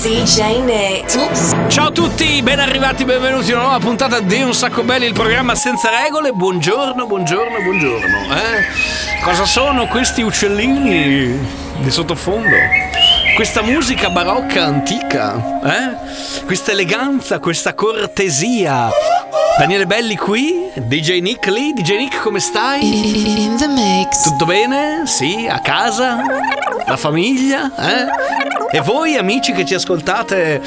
DJ Nick. Ciao a tutti, ben arrivati, benvenuti a una nuova puntata di Un Sacco Belli, il programma senza regole. Buongiorno, buongiorno, buongiorno. Eh? Cosa sono questi uccellini di sottofondo? Questa musica barocca antica, eh? Questa eleganza, questa cortesia. Daniele Belli qui, DJ Nick lì, DJ Nick come stai? In the mix. Tutto bene? Sì, a casa? La famiglia? Eh? E voi amici che ci ascoltate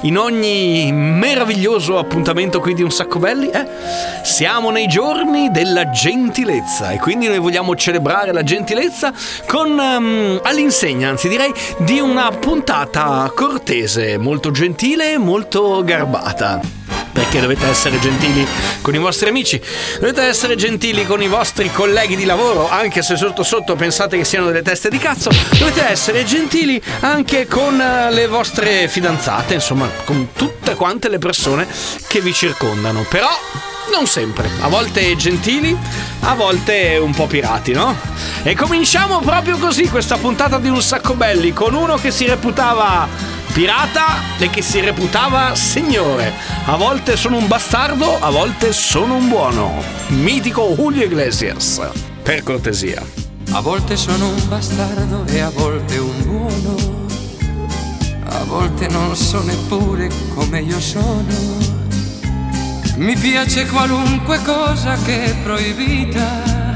in ogni meraviglioso appuntamento qui di Un Sacco Belli? Eh? Siamo nei giorni della gentilezza e quindi noi vogliamo celebrare la gentilezza con ehm, all'insegna, anzi direi, di una puntata cortese, molto gentile e molto garbata perché dovete essere gentili con i vostri amici, dovete essere gentili con i vostri colleghi di lavoro, anche se sotto sotto pensate che siano delle teste di cazzo, dovete essere gentili anche con eh, le vostre fidanzate, insomma, con tutte quante le persone che vi circondano. Però non sempre, a volte gentili, a volte un po' pirati, no? E cominciamo proprio così questa puntata di Un Sacco Belli con uno che si reputava pirata e che si reputava signore. A volte sono un bastardo, a volte sono un buono. Mitico Julio Iglesias. Per cortesia. A volte sono un bastardo e a volte un buono. A volte non so neppure come io sono. Mi piace qualunque cosa che è proibita.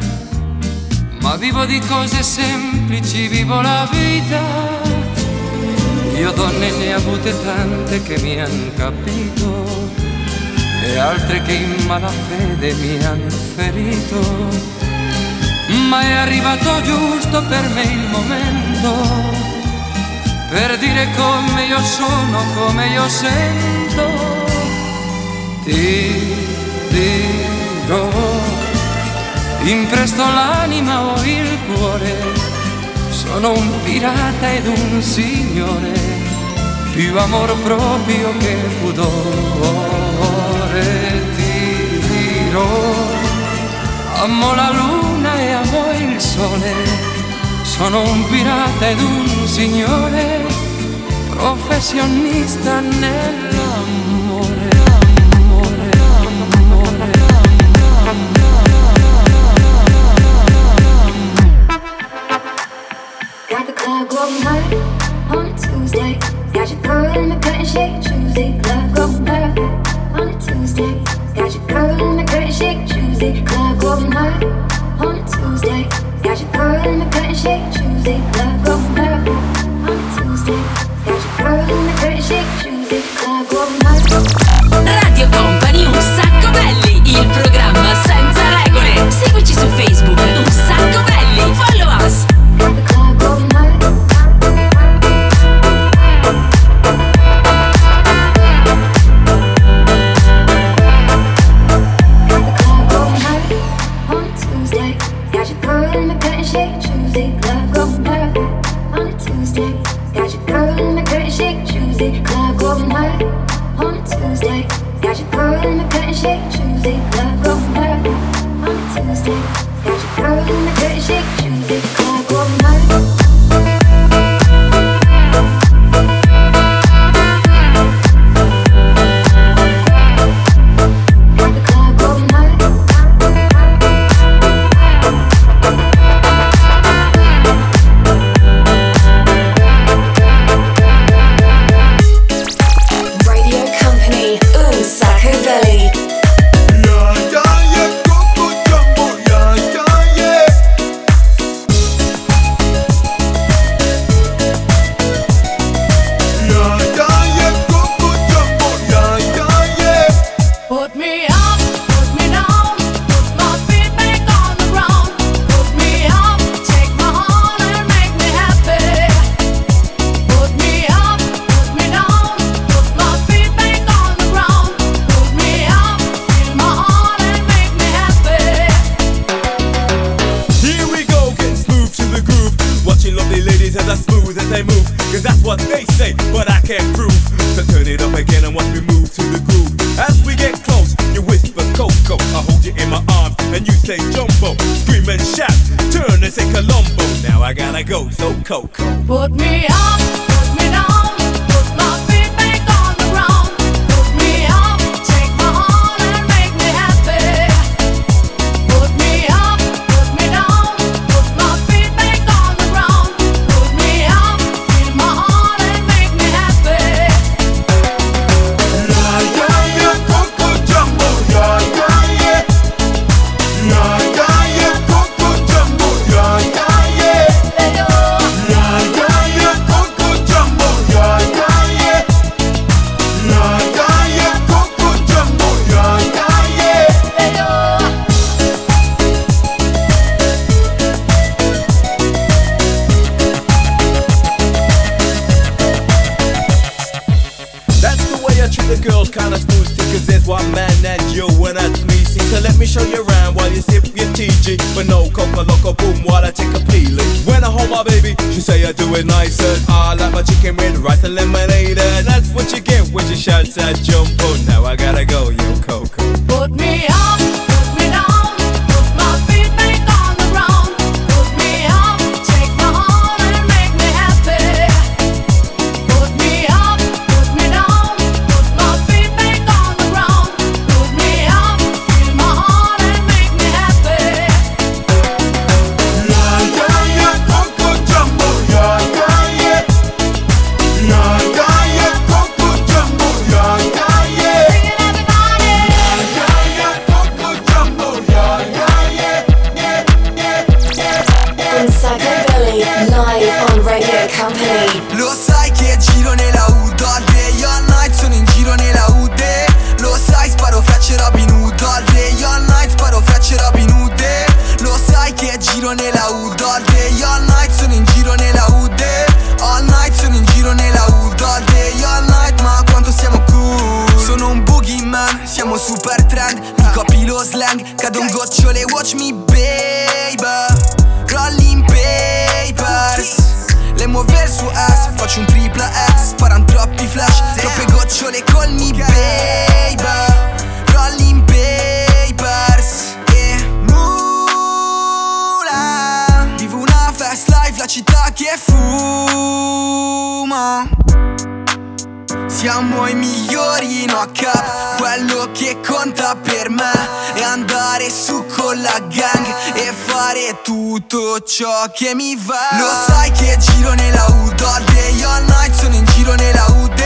Ma vivo di cose semplici, vivo la vita. Io donne ne ho avute tante che mi han capito e altre che in malafede mi hanno ferito. Ma è arrivato giusto per me il momento per dire come io sono, come io sento. Ti dirò, impresto l'anima o il cuore sono un pirata ed un signore, più amor proprio che pudore ti dirò. Amo la luna e amo il sole, sono un pirata ed un signore, professionista nell'amore. Lemonade. That's what you get when she shouts at jumbo Now I gotta go, yo siamo i migliori in cap Quello che conta per me È andare su con la gang E fare tutto ciò che mi va. Lo sai che giro nella UD All day all night sono in giro nella UD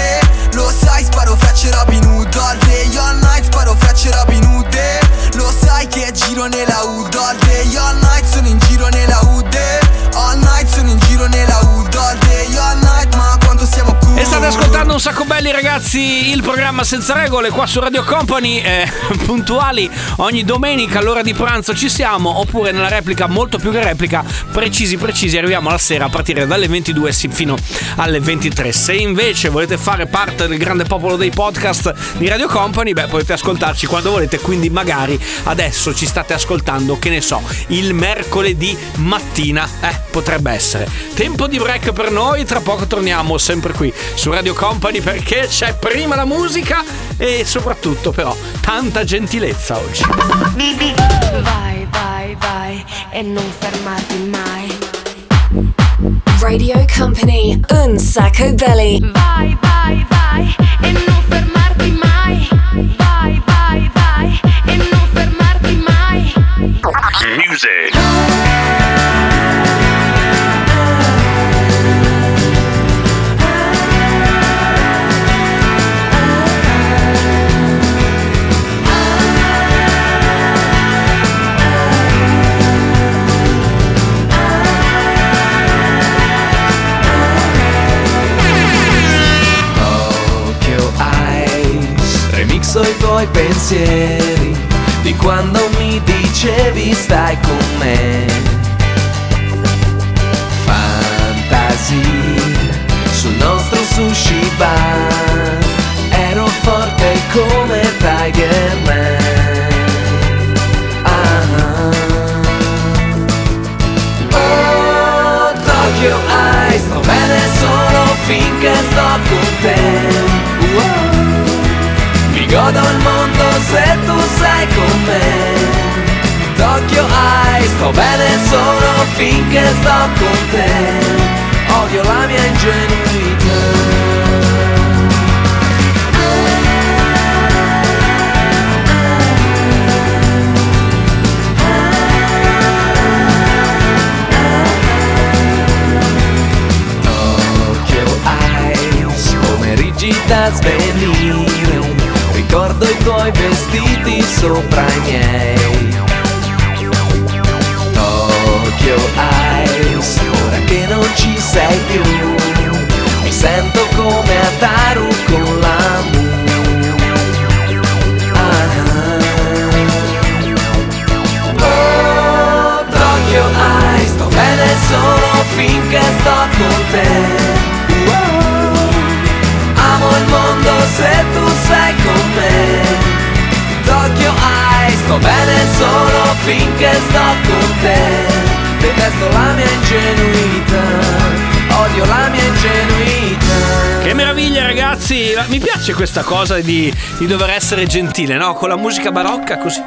Lo sai sparo frecce Robin Hood All day all night sparo frecce Robin Hood Lo sai che giro nella UD All day all night sono in giro nella UD All night sono in giro nella UD All day all night ma quanto siamo E state ascoltando un sacco belli ragazzi, il programma senza regole qua su Radio Company, eh, puntuali ogni domenica all'ora di pranzo ci siamo, oppure nella replica molto più che replica, precisi precisi, arriviamo la sera a partire dalle 22 sì, fino alle 23. Se invece volete fare parte del grande popolo dei podcast di Radio Company, beh potete ascoltarci quando volete, quindi magari adesso ci state ascoltando, che ne so, il mercoledì mattina, eh, potrebbe essere. Tempo di break per noi, tra poco torniamo sempre qui su Radio Company perché c'è prima la musica e soprattutto però tanta gentilezza oggi. Vai, vai, vai e non fermarti mai. Radio Company, Unsacco Belly. Vai, vai, vai e non fermarti mai. Vai, vai, vai e non fermarti mai. Music. Tuoi pensieri Di quando mi dicevi stai con me. Fantasy Sul nostro sushi bar. Ero forte come Tiger Man. Ah. Oh, Tokyo Eyes Sto bene solo finché sto con te godo il mondo se tu sei con me. Tokyo Eye Sto bene solo finché sto con te. Odio la mia ingenuità piace questa cosa di, di dover essere gentile, no? Con la musica barocca così.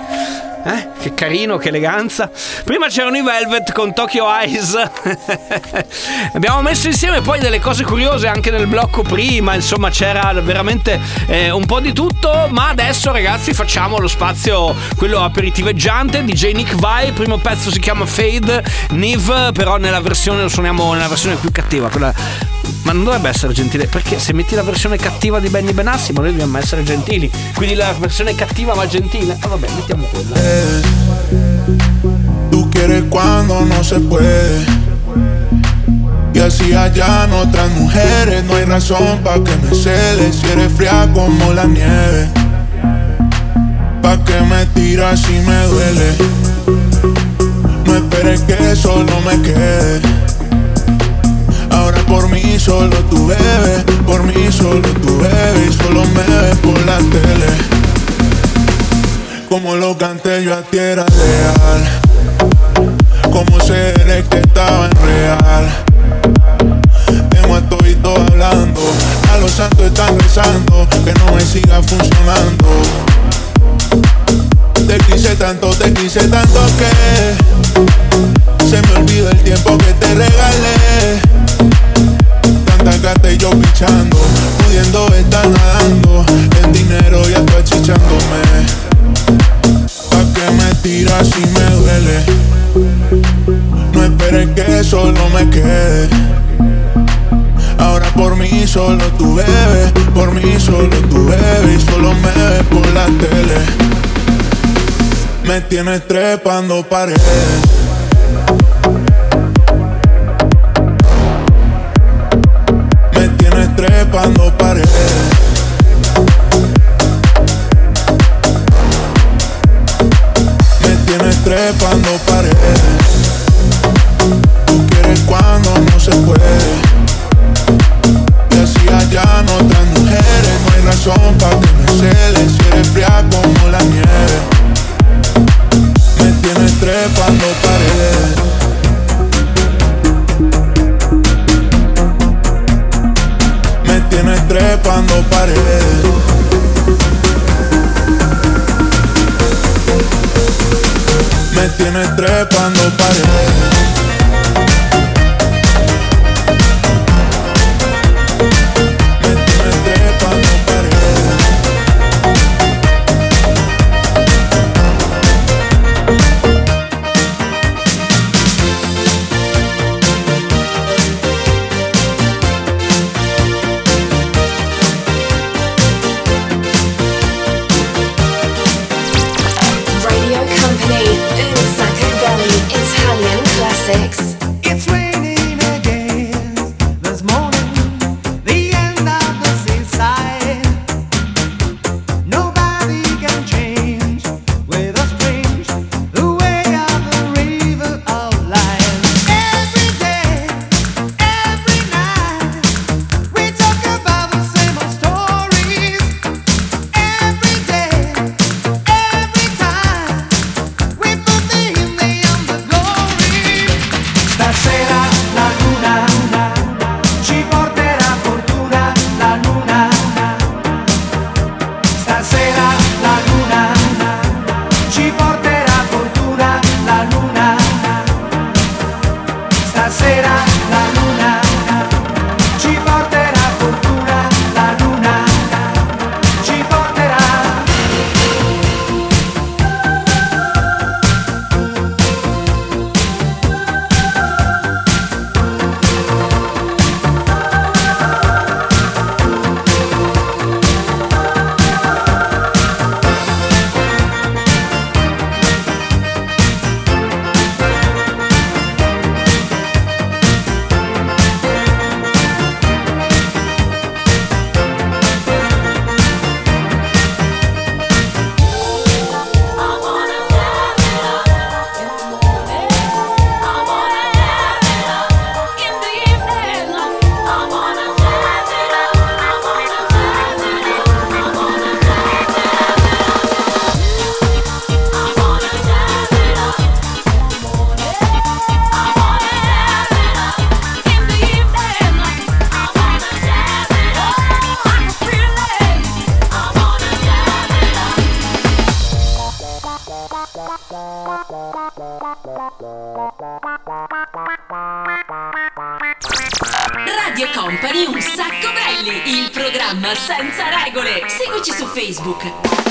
Eh? Che carino, che eleganza. Prima c'erano i Velvet con Tokyo Eyes. Abbiamo messo insieme poi delle cose curiose anche nel blocco prima. Insomma, c'era veramente eh, un po' di tutto. Ma adesso, ragazzi, facciamo lo spazio, quello aperitiveggiante. DJ Nick Vai. Primo pezzo si chiama Fade. Niv, però nella versione lo suoniamo nella versione più cattiva. Quella... Ma non dovrebbe essere gentile, perché se metti la versione cattiva di Benny Benassimo, noi dobbiamo essere gentili. Quindi la versione cattiva ma gentile. Ah, vabbè, mettiamo quella. Tú quieres cuando no se puede. Y así hayan otras mujeres, no hay razón pa' que me celes. Si eres fría como la nieve, pa' que me tiras si me duele. No esperes que solo me quede. Por mí solo tú bebes, por mí solo tú bebes y solo me ves por la tele. Como lo canté yo a ti era leal Como seré que estaba en real. Tengo a todito hablando. A los santos están rezando. Que no me siga funcionando. Te quise tanto, te quise tanto que Se me olvidó el tiempo que te regalé Y yo pichando Pudiendo estar nadando En dinero y tú achichándome Pa' que me tiras si me duele. No esperes que solo me quede. Ahora por mí solo tú bebes Por mí solo tú bebes Y solo me ves por la tele. Me tienes trepando paredes trepando paredes Me tienes trepando paredes. Tú quieres cuando no se puede. Y así hayan otras mujeres. No hay razón para que me celes. Si eres fría como nobody senza regole. Seguici su Facebook.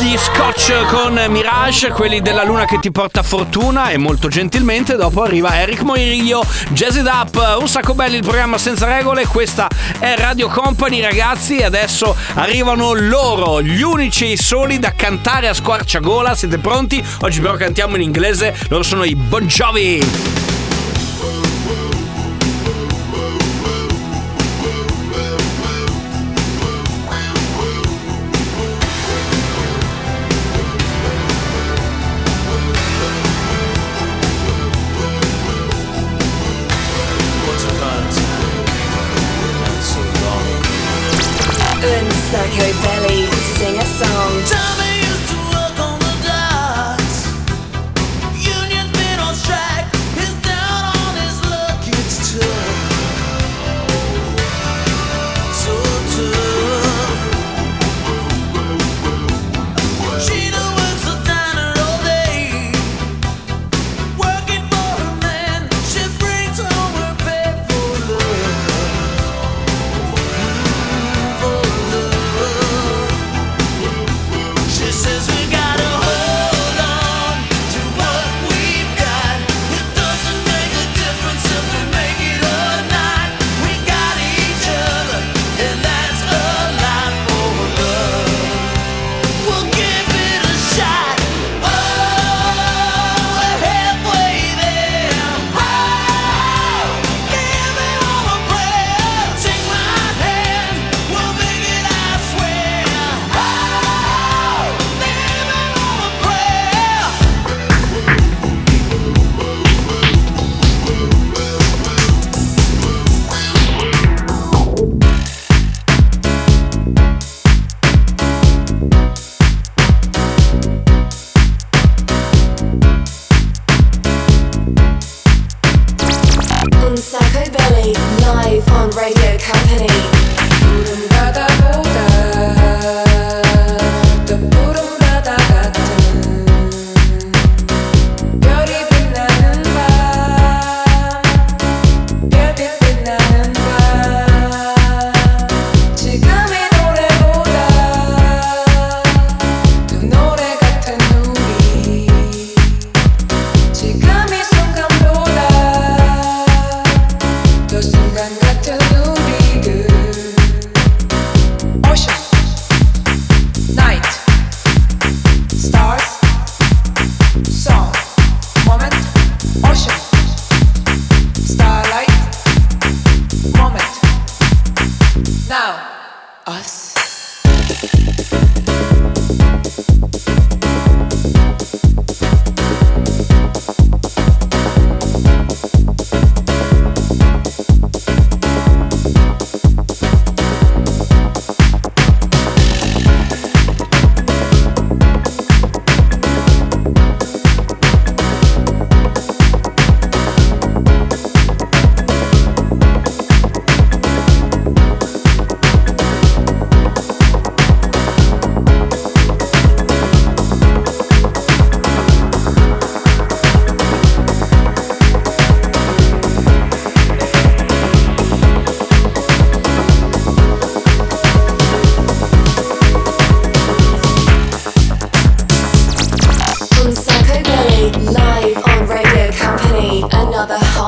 gli scotch con Mirage, quelli della luna che ti porta fortuna e molto gentilmente dopo arriva Eric Moirillo, Jazz It Up, un sacco belli il programma senza regole, questa è Radio Company ragazzi e adesso arrivano loro, gli unici e soli da cantare a squarciagola, siete pronti? Oggi però cantiamo in inglese, loro sono i Bon Jovi!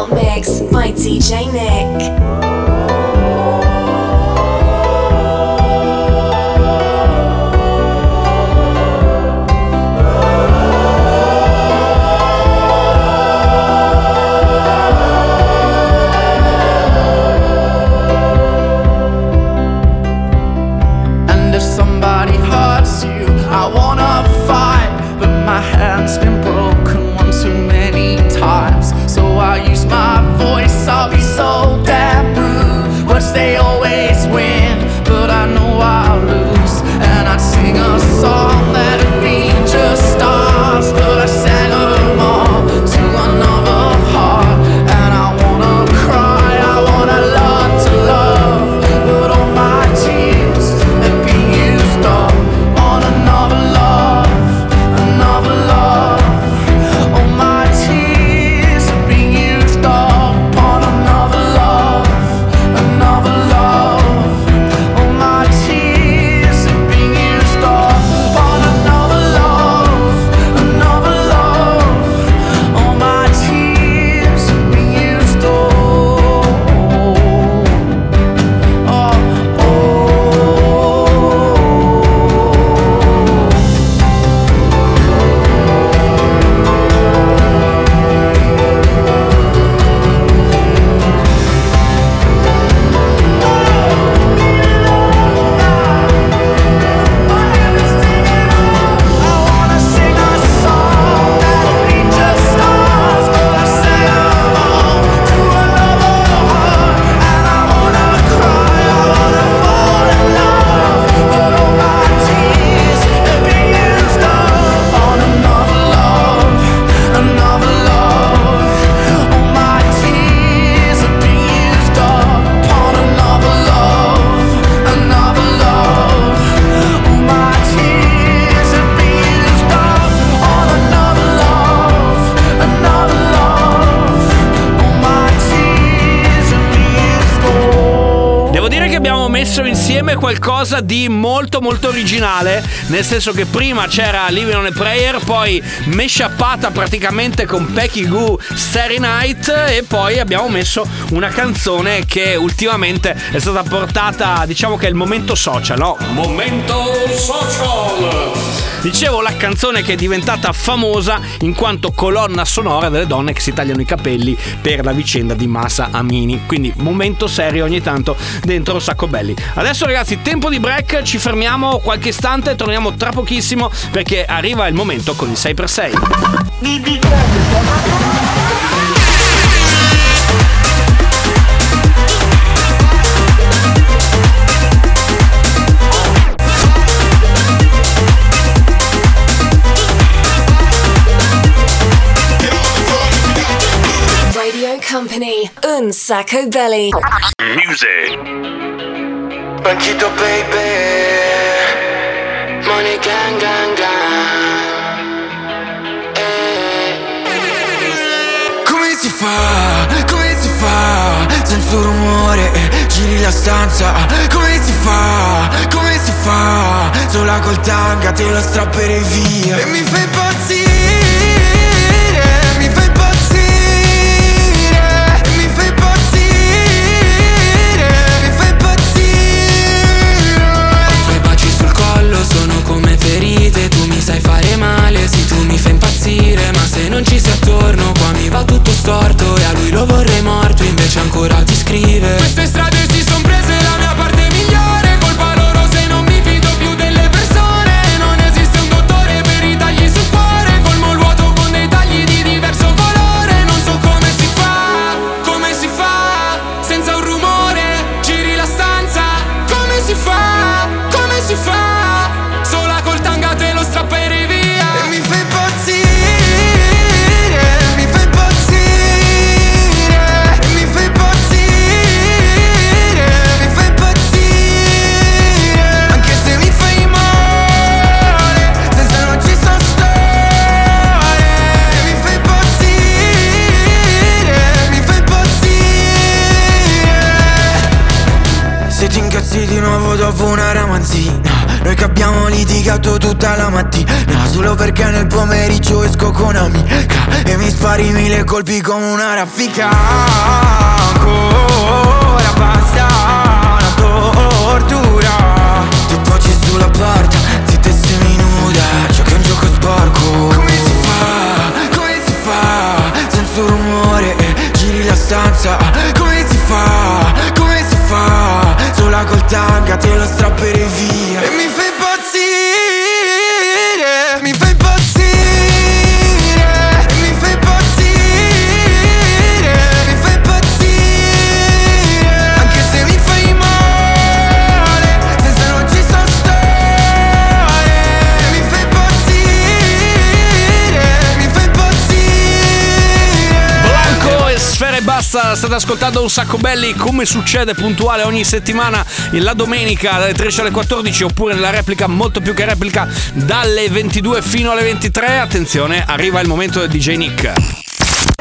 Mix by DJ Nick. Di molto molto originale, nel senso che prima c'era Living on a Prayer, poi meshappata praticamente con Pecky Goo Starry Night e poi abbiamo messo una canzone che ultimamente è stata portata, diciamo che è il momento social, no? Momento social! Dicevo la canzone che è diventata famosa in quanto colonna sonora delle donne che si tagliano i capelli per la vicenda di Masa Amini. Quindi momento serio ogni tanto dentro Sacco Belli. Adesso ragazzi, tempo di break, ci fermiamo qualche istante, torniamo tra pochissimo perché arriva il momento con il 6x6. Radio Company. Unsacco Belly. Music. Banchito baby Money gang gang gang. Eh. Come si fa, come si fa? Senza rumore giri la stanza. Come si fa, come si fa? Sola col tanga te lo strapperei via. E mi fai impazzire sai fare male sì tu mi fai impazzire Ma se non ci sei attorno qua mi va tutto storto E a lui lo vorrei morto invece ancora ti scrive. Queste strade tutta la mattina. Solo perché nel pomeriggio esco con amica E mi spari mille colpi come una raffica. Ancora basta una tortura. Ti poggi sulla porta, zitta e seminuda. Giochi un gioco sporco. Come si fa, come si fa? Senza rumore, giri la stanza. Come si fa, come si fa? Sola col tanga te lo strapperei via state ascoltando un sacco belli come succede puntuale ogni settimana la domenica dalle 13 alle 14 oppure nella replica molto più che replica dalle 22 fino alle 23. Attenzione, arriva il momento del DJ Nick.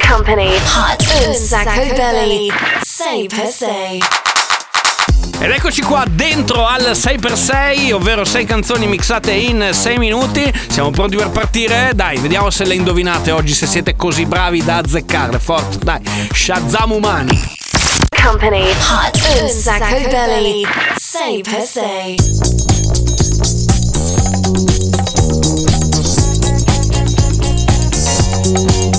Company Hot Un Sacco Belly 6 per 6 Ed eccoci qua dentro al 6x6, ovvero 6 canzoni mixate in 6 minuti. Siamo pronti per partire? Dai, vediamo se le indovinate oggi, se siete così bravi da azzeccarle. Forte, dai. Shazam umani. Company Hot Un Sacco Belly 6 per 6 Just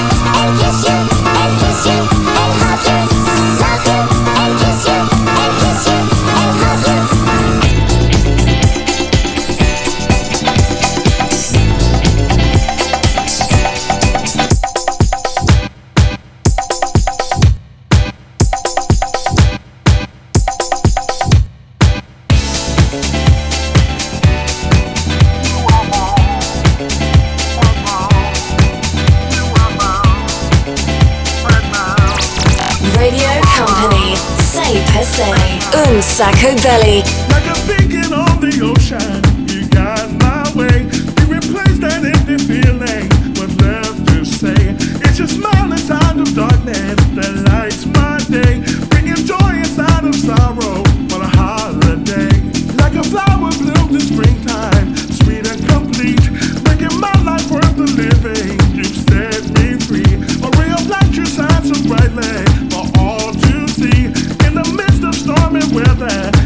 Radio Company 6 per 6 Un Sacco Belly Like a beacon on the ocean, you got my way. That empty feeling. In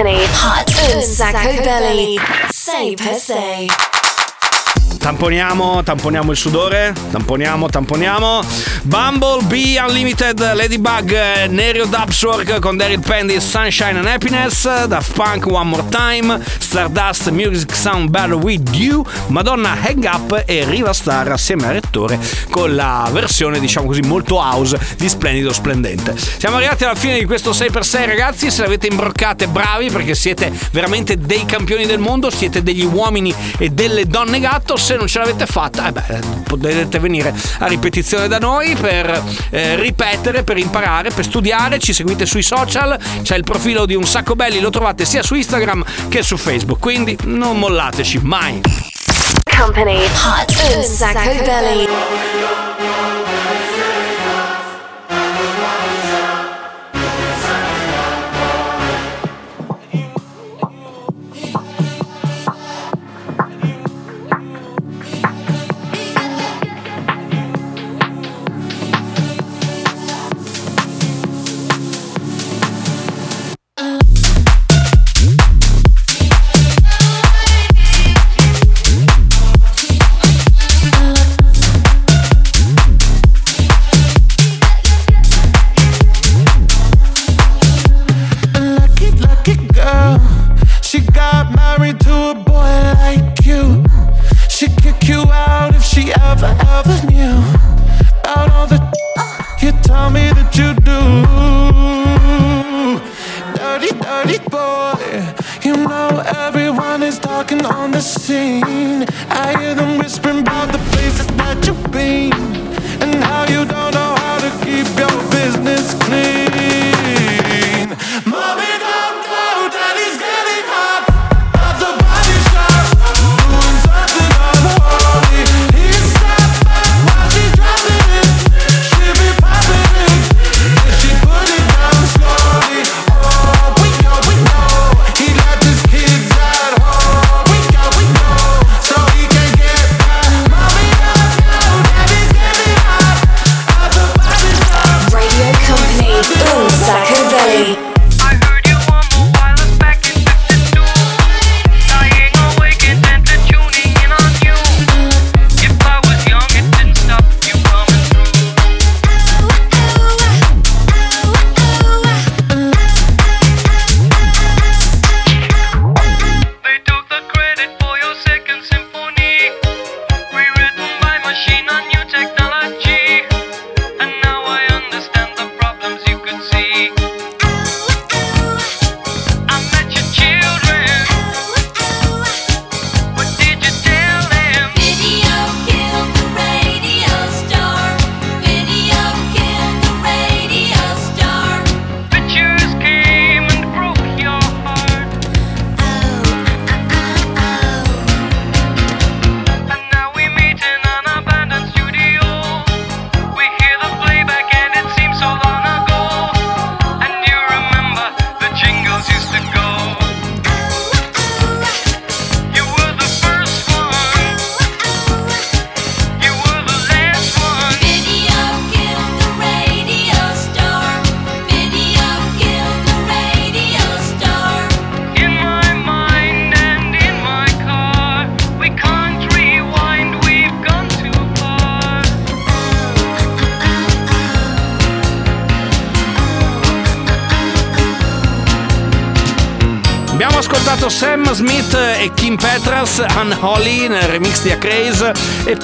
Company, hot. Un Sacco Belly, say per se. Tamponiamo, tamponiamo il sudore, tamponiamo, tamponiamo. Bumblebee Unlimited, Ladybug, Nerio Dubswork con Daryl Pendy, Sunshine and Happiness, Daft Punk One More Time, Stardust Music Sound Better With You, Madonna Hang Up e Riva Star assieme a Rettore con la versione diciamo così molto house di Splendido Splendente. Siamo arrivati alla fine di questo 6x6 ragazzi, se l'avete imbroccate bravi perché siete veramente dei campioni del mondo, siete degli uomini e delle donne gatto, se non ce l'avete fatta, eh beh, potete venire a ripetizione da noi per eh, ripetere, per imparare, per studiare, ci seguite sui social, c'è il profilo di Un Sacco Belli, lo trovate sia su Instagram che su Facebook, quindi non mollateci mai. Company, hot. Un Sacco Belly.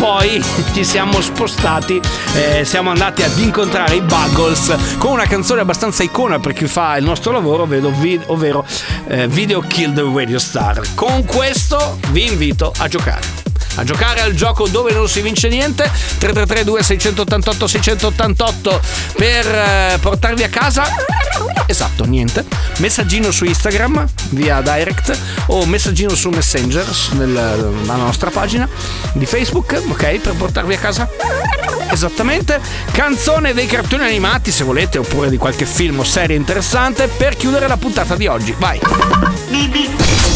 Poi ci siamo spostati, eh, siamo andati ad incontrare i Buggles con una canzone abbastanza icona per chi fa il nostro lavoro, ovvero, vi- ovvero eh, Video Kill the Radio Star. Con questo vi invito a giocare. A giocare al gioco dove non si vince niente 333 2688 688 per eh, portarvi a casa Esatto, niente. Messaggino su Instagram via direct o messaggino su Messenger nella nostra pagina di Facebook, ok? Per portarvi a casa. Esattamente. Canzone dei cartoni animati, se volete, oppure di qualche film o serie interessante per chiudere la puntata di oggi. Vai. Un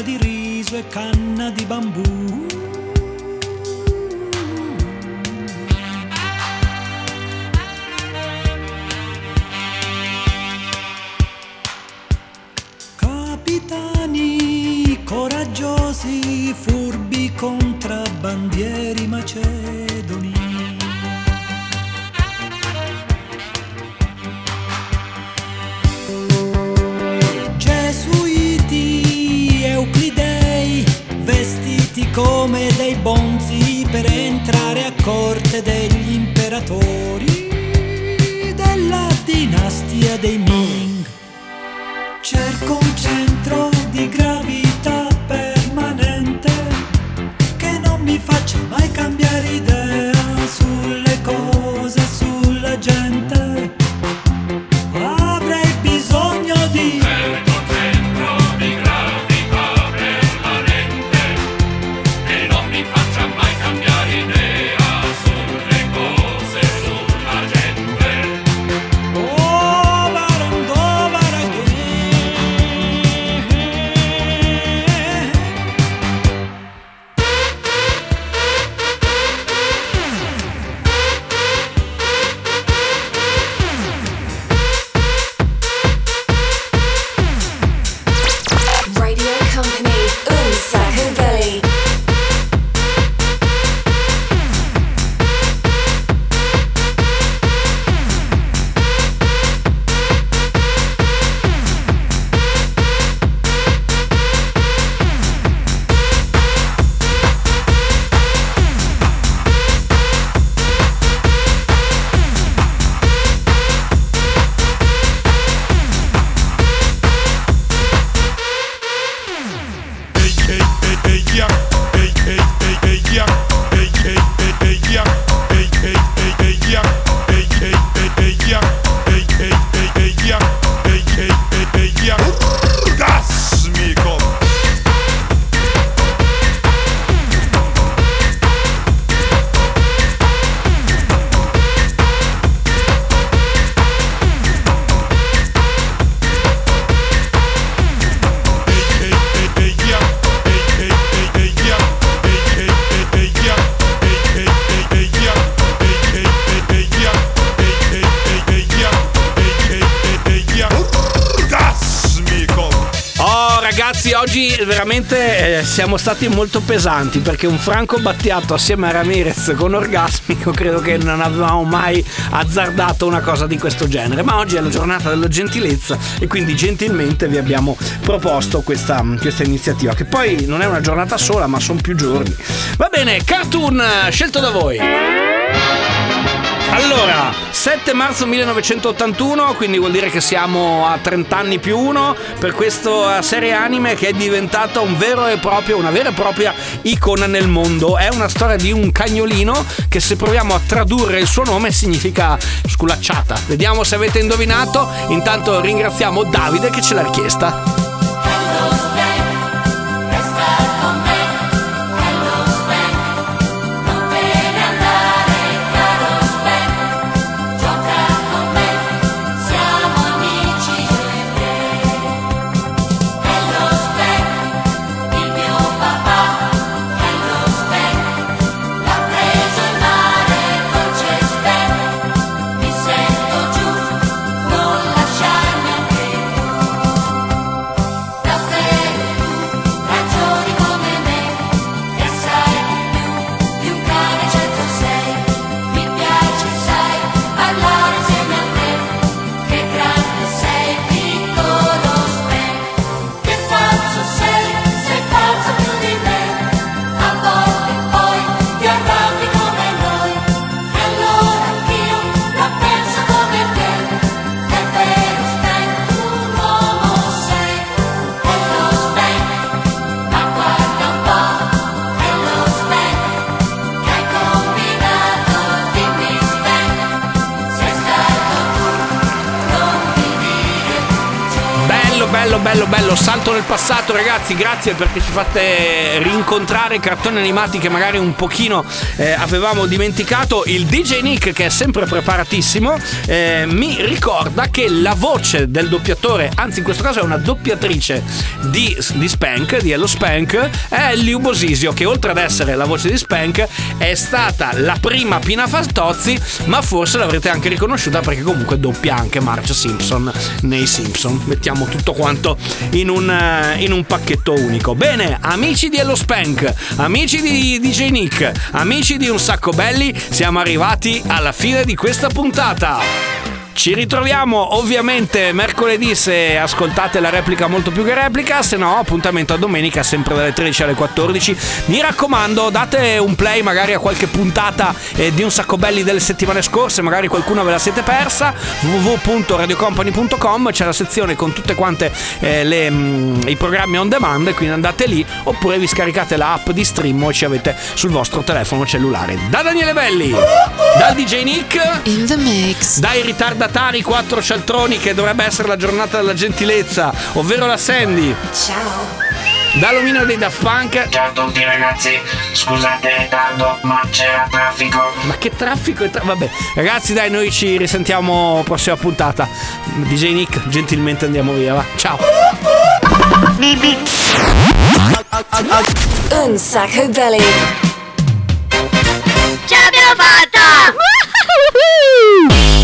Di riso e canna di bambù. Come dei bonzi per entrare a corte degli imperatori della dinastia dei Ming. Siamo stati molto pesanti perché un Franco Battiato assieme a Ramirez con Orgasmico credo che non avevamo mai azzardato una cosa di questo genere. Ma oggi è la giornata della gentilezza e quindi gentilmente vi abbiamo proposto questa, questa iniziativa che poi non è una giornata sola ma sono più giorni. Va bene, cartoon scelto da voi. Allora, 7 marzo 1981, quindi vuol dire che siamo a 30 anni più uno per questa serie anime che è diventata un proprio, una vera e propria icona nel mondo. È una storia di un cagnolino che se proviamo a tradurre il suo nome significa sculacciata. Vediamo se avete indovinato. Intanto ringraziamo Davide che ce l'ha richiesta. Passato, ragazzi. Grazie perché ci fate rincontrare cartoni animati che magari un pochino eh, avevamo dimenticato. Il DJ Nick, che è sempre preparatissimo, eh, mi ricorda che la voce del doppiatore, anzi in questo caso è una doppiatrice di, di Spank, di Hello Spank, è Liu Bosisio, che oltre ad essere la voce di Spank è stata la prima Pina Fantozzi, ma forse l'avrete anche riconosciuta perché comunque doppia anche Marge Simpson nei Simpson. Mettiamo tutto quanto in un, in un pacchetto unico. Bene, amici di Hello Spank, amici di DJ Nick, amici di Un Sacco Belli, siamo arrivati alla fine di questa puntata. Ci ritroviamo ovviamente mercoledì se ascoltate la replica molto più che replica, se no appuntamento a domenica sempre dalle 13 alle 14. Mi raccomando, date un play magari a qualche puntata eh, di un sacco belli delle settimane scorse, magari qualcuna ve la siete persa. www.radiocompany.com c'è la sezione con tutte quante eh, le, mm, i programmi on demand, quindi andate lì oppure vi scaricate l'app di stream o ci avete sul vostro telefono cellulare. Da Daniele Belli, dal DJ Nick, In the mix. dai ritardatari quattro cialtroni che dovrebbe essere la giornata della gentilezza, ovvero la Sandy. Ciao. Dall'omino dei Daft Punk. Ciao a tutti ragazzi, scusate il ritardo, ma c'era traffico. Ma che traffico e tra- Vabbè, ragazzi, dai, noi ci risentiamo prossima puntata. DJ Nick, gentilmente andiamo via, va. Ciao. Un sacco belly. Ce l'abbiamo fatta!